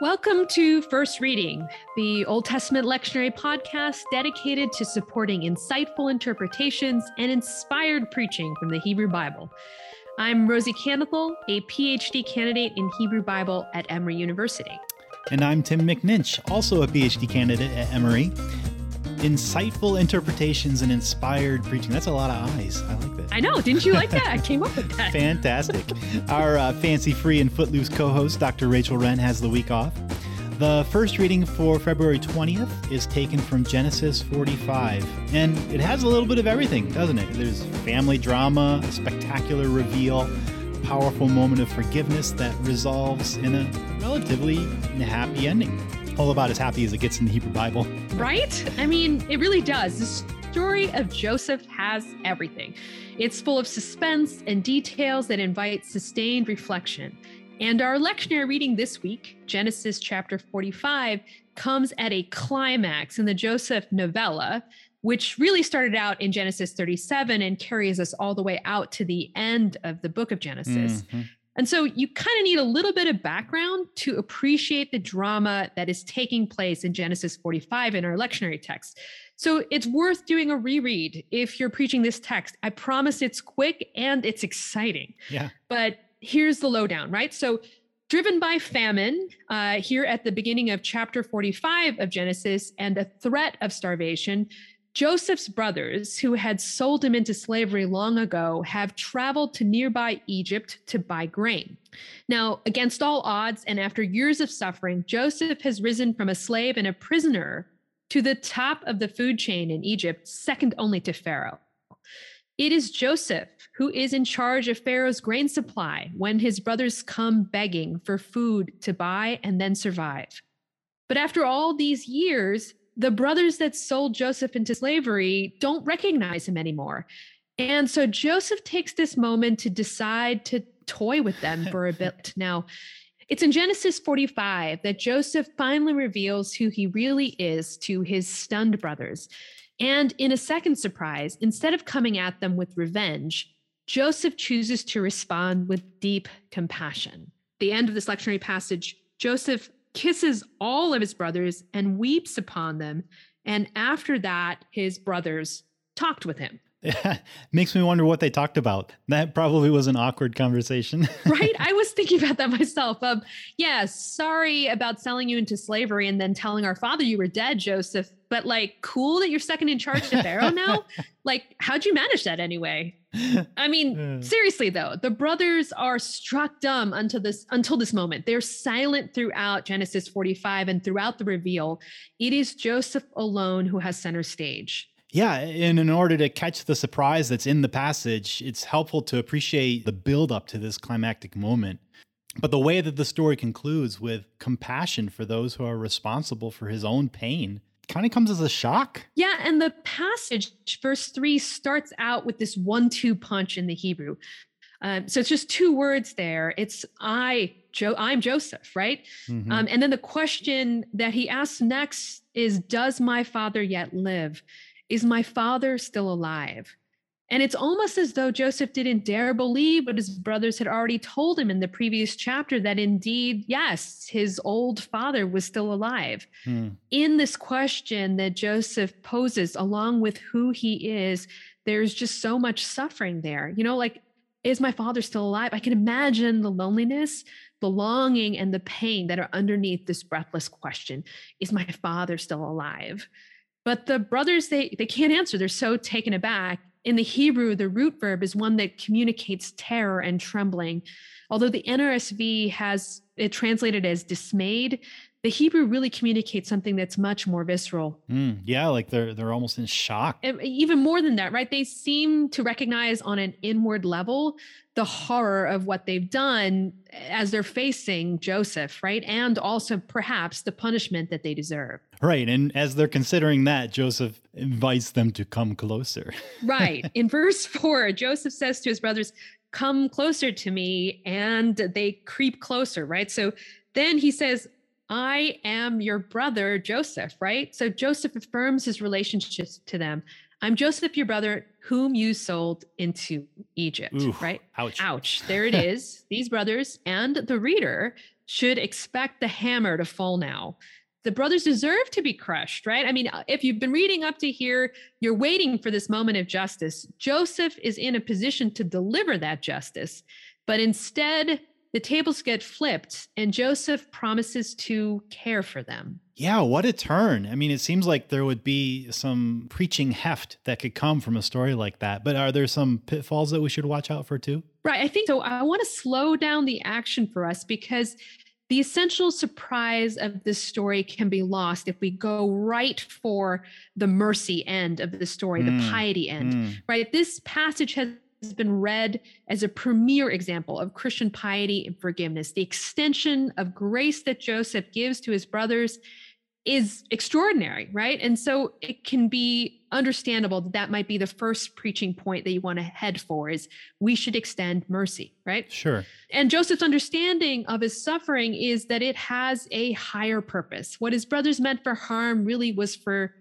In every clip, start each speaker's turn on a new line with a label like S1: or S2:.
S1: Welcome to First Reading, the Old Testament lectionary podcast dedicated to supporting insightful interpretations and inspired preaching from the Hebrew Bible. I'm Rosy Kandathil, a PhD candidate in Hebrew Bible at Emory University.
S2: And I'm Tim McNinch, also a PhD candidate at Emory. Insightful interpretations and inspired preaching. That's a lot of eyes. I like that.
S1: I know. Didn't you like that? I came up with that.
S2: Fantastic. Our uh, fancy free and footloose co host, Dr. Rachel Wren, has the week off. The first reading for February 20th is taken from Genesis 45, and it has a little bit of everything, doesn't it? There's family drama, a spectacular reveal, powerful moment of forgiveness that resolves in a relatively happy ending all about as happy as it gets in the Hebrew Bible.
S1: Right? I mean, it really does. The story of Joseph has everything. It's full of suspense and details that invite sustained reflection. And our lectionary reading this week, Genesis chapter 45, comes at a climax in the Joseph novella, which really started out in Genesis 37 and carries us all the way out to the end of the book of Genesis. Mm-hmm. And so you kind of need a little bit of background to appreciate the drama that is taking place in Genesis 45 in our lectionary text. So it's worth doing a reread if you're preaching this text. I promise it's quick and it's exciting.
S2: Yeah.
S1: But here's the lowdown, right? So driven by famine uh, here at the beginning of chapter 45 of Genesis and a threat of starvation, Joseph's brothers, who had sold him into slavery long ago, have traveled to nearby Egypt to buy grain. Now, against all odds, and after years of suffering, Joseph has risen from a slave and a prisoner to the top of the food chain in Egypt, second only to Pharaoh. It is Joseph who is in charge of Pharaoh's grain supply when his brothers come begging for food to buy and then survive. But after all these years, the brothers that sold Joseph into slavery don't recognize him anymore. And so Joseph takes this moment to decide to toy with them for a bit. Now, it's in Genesis 45 that Joseph finally reveals who he really is to his stunned brothers. And in a second surprise, instead of coming at them with revenge, Joseph chooses to respond with deep compassion. The end of this lectionary passage, Joseph kisses all of his brothers and weeps upon them. And after that, his brothers talked with him.
S2: Yeah, makes me wonder what they talked about. That probably was an awkward conversation.
S1: right? I was thinking about that myself. Um, yeah, sorry about selling you into slavery and then telling our father you were dead, Joseph. But like, cool that you're second in charge to Pharaoh now. like, how'd you manage that anyway? I mean, seriously though, the brothers are struck dumb until this until this moment. They're silent throughout Genesis 45 and throughout the reveal. It is Joseph alone who has center stage.
S2: Yeah, and in order to catch the surprise that's in the passage, it's helpful to appreciate the build up to this climactic moment. But the way that the story concludes with compassion for those who are responsible for his own pain kind of comes as a shock.
S1: Yeah, and the passage, verse three, starts out with this one-two punch in the Hebrew. Um, so it's just two words there. It's I, Joe, I'm Joseph, right? Mm-hmm. Um, and then the question that he asks next is, "Does my father yet live? Is my father still alive?" And it's almost as though Joseph didn't dare believe what his brothers had already told him in the previous chapter that indeed, yes, his old father was still alive. Hmm. In this question that Joseph poses, along with who he is, there's just so much suffering there. You know, like, is my father still alive? I can imagine the loneliness, the longing, and the pain that are underneath this breathless question Is my father still alive? But the brothers, they, they can't answer. They're so taken aback in the Hebrew, the root verb is one that communicates terror and trembling. Although the NRSV has it translated as dismayed, the Hebrew really communicates something that's much more visceral.
S2: Mm, yeah, like they're they're almost in shock.
S1: And even more than that, right? They seem to recognize on an inward level the horror of what they've done as they're facing Joseph, right? And also perhaps the punishment that they deserve.
S2: Right. And as they're considering that, Joseph invites them to come closer.
S1: right. In verse 4, Joseph says to his brothers, Come closer to me. And they creep closer, right? So then he says, I am your brother, Joseph, right? So Joseph affirms his relationship to them. I'm Joseph, your brother, whom you sold into Egypt, right?
S2: Ouch.
S1: Ouch. There it is. These brothers and the reader should expect the hammer to fall now. The brothers deserve to be crushed, right? I mean, uh, if you've been reading up to here, you're waiting for this moment of justice. Joseph is in a position to deliver that justice, but instead, the tables get flipped and Joseph promises to care for them.
S2: Yeah, what a turn. I mean, it seems like there would be some preaching heft that could come from a story like that. But are there some pitfalls that we should watch out for too?
S1: Right. I think so. I want to slow down the action for us because the essential surprise of this story can be lost if we go right for the mercy end of the story, mm, the piety end, mm. right? This passage has has been read as a premier example of Christian piety and forgiveness. The extension of grace that Joseph gives to his brothers is extraordinary, right? And so it can be understandable that that might be the first preaching point that you want to head for is we should extend mercy, right?
S2: Sure.
S1: And Joseph's understanding of his suffering is that it has a higher purpose. What his brothers meant for harm really was for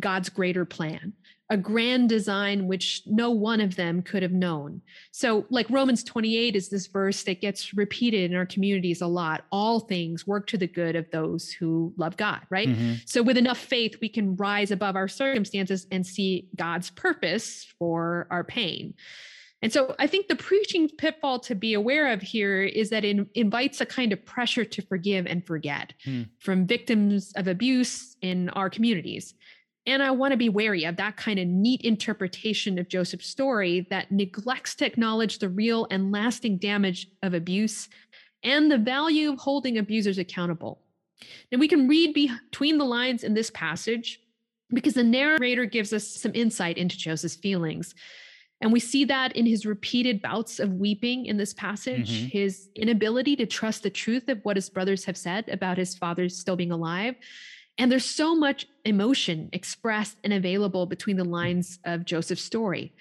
S1: God's greater plan a grand design which no one of them could have known. So, like Romans 28 is this verse that gets repeated in our communities a lot. All things work to the good of those who love God, right? Mm-hmm. So, with enough faith, we can rise above our circumstances and see God's purpose for our pain. And so I think the preaching pitfall to be aware of here is that it invites a kind of pressure to forgive and forget hmm. from victims of abuse in our communities. And I want to be wary of that kind of neat interpretation of Joseph's story that neglects to acknowledge the real and lasting damage of abuse and the value of holding abusers accountable. Now, we can read between the lines in this passage because the narrator gives us some insight into Joseph's feelings. And we see that in his repeated bouts of weeping in this passage, mm-hmm. his inability to trust the truth of what his brothers have said about his father still being alive, and there's so much emotion expressed and available between the lines of Joseph's story.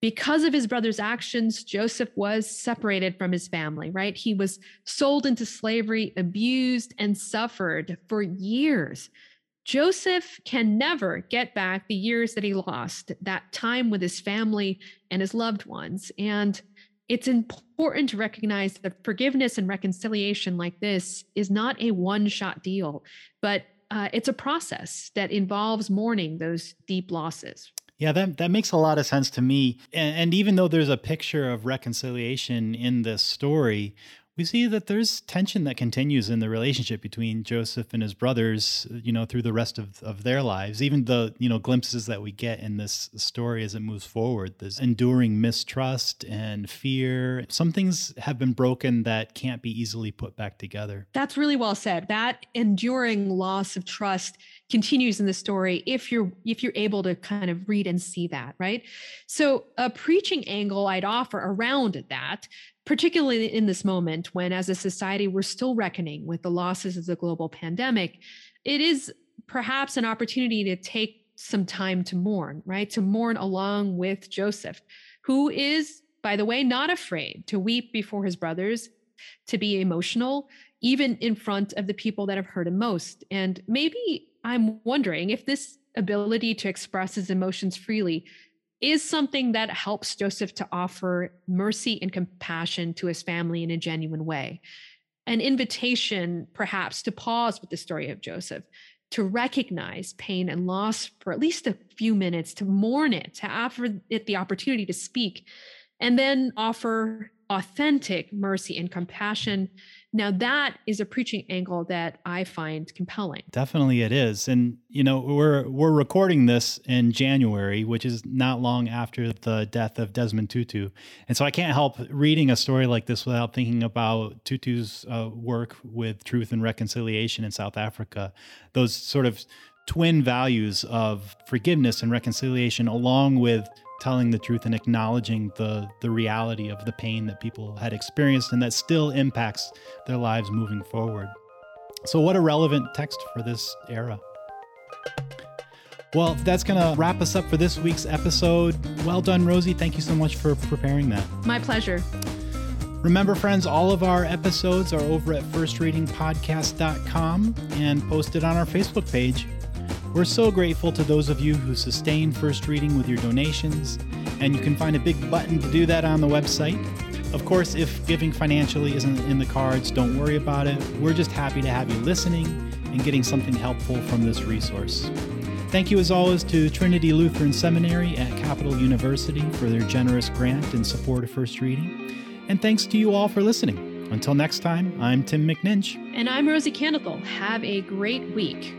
S1: Because of his brother's actions, Joseph was separated from his family, right? He was sold into slavery, abused, and suffered for years. Joseph can never get back the years that he lost, that time with his family and his loved ones. And it's important to recognize that forgiveness and reconciliation like this is not a one shot deal, but uh, it's a process that involves mourning those deep losses.
S2: Yeah, that that makes a lot of sense to me. And, and, even though there's a picture of reconciliation in this story, we see that there's tension that continues in the relationship between Joseph and his brothers, you know, through the rest of, of their lives. Even the, you know, glimpses that we get in this story as it moves forward, there's enduring mistrust and fear. Some things have been broken that can't be easily put back together.
S1: That's really well said. That enduring loss of trust continues in the story if you're if you're able to kind of read and see that right so a preaching angle i'd offer around that particularly in this moment when, as a society, we're still reckoning with the losses of the global pandemic, it is perhaps an opportunity to take some time to mourn, right? To mourn along with Joseph, who is, by the way, not afraid to weep before his brothers, to be emotional, even in front of the people that have hurt him most. And maybe I'm wondering if this ability to express his emotions freely is something that helps Joseph to offer mercy and compassion to his family in a genuine way. An invitation, perhaps, to pause with the story of Joseph, to recognize pain and loss for at least a few minutes, to mourn it, to offer it the opportunity to speak, and then offer authentic mercy and compassion now, that is a preaching angle that I find compelling.
S2: Definitely it is. And, you know, we're we're recording this in January, which is not long after the death of Desmond Tutu. And so I can't help reading a story like this without thinking about Tutu's uh, work with truth and reconciliation in South Africa. Those sort of twin values of forgiveness and reconciliation along with telling the truth and acknowledging the the reality of the pain that people had experienced and that still impacts their lives moving forward. So what a relevant text for this era. Well, that's going to wrap us up for this week's episode. Well done, Rosy. Thank you so much for preparing that.
S1: My pleasure.
S2: Remember, friends, all of our episodes are over at firstreadingpodcast.com and posted on our Facebook page. We're so grateful to those of you who sustain First Reading with your donations, and you can find a big button to do that on the website. Of course, if giving financially isn't in the cards, don't worry about it. We're just happy to have you listening and getting something helpful from this resource. Thank you, as always, to Trinity Lutheran Seminary at Capital University for their generous grant in support of First Reading. And thanks to you all for listening. Until next time, I'm Tim McNinch.
S1: And I'm Rosy Kandathil. Have a great week.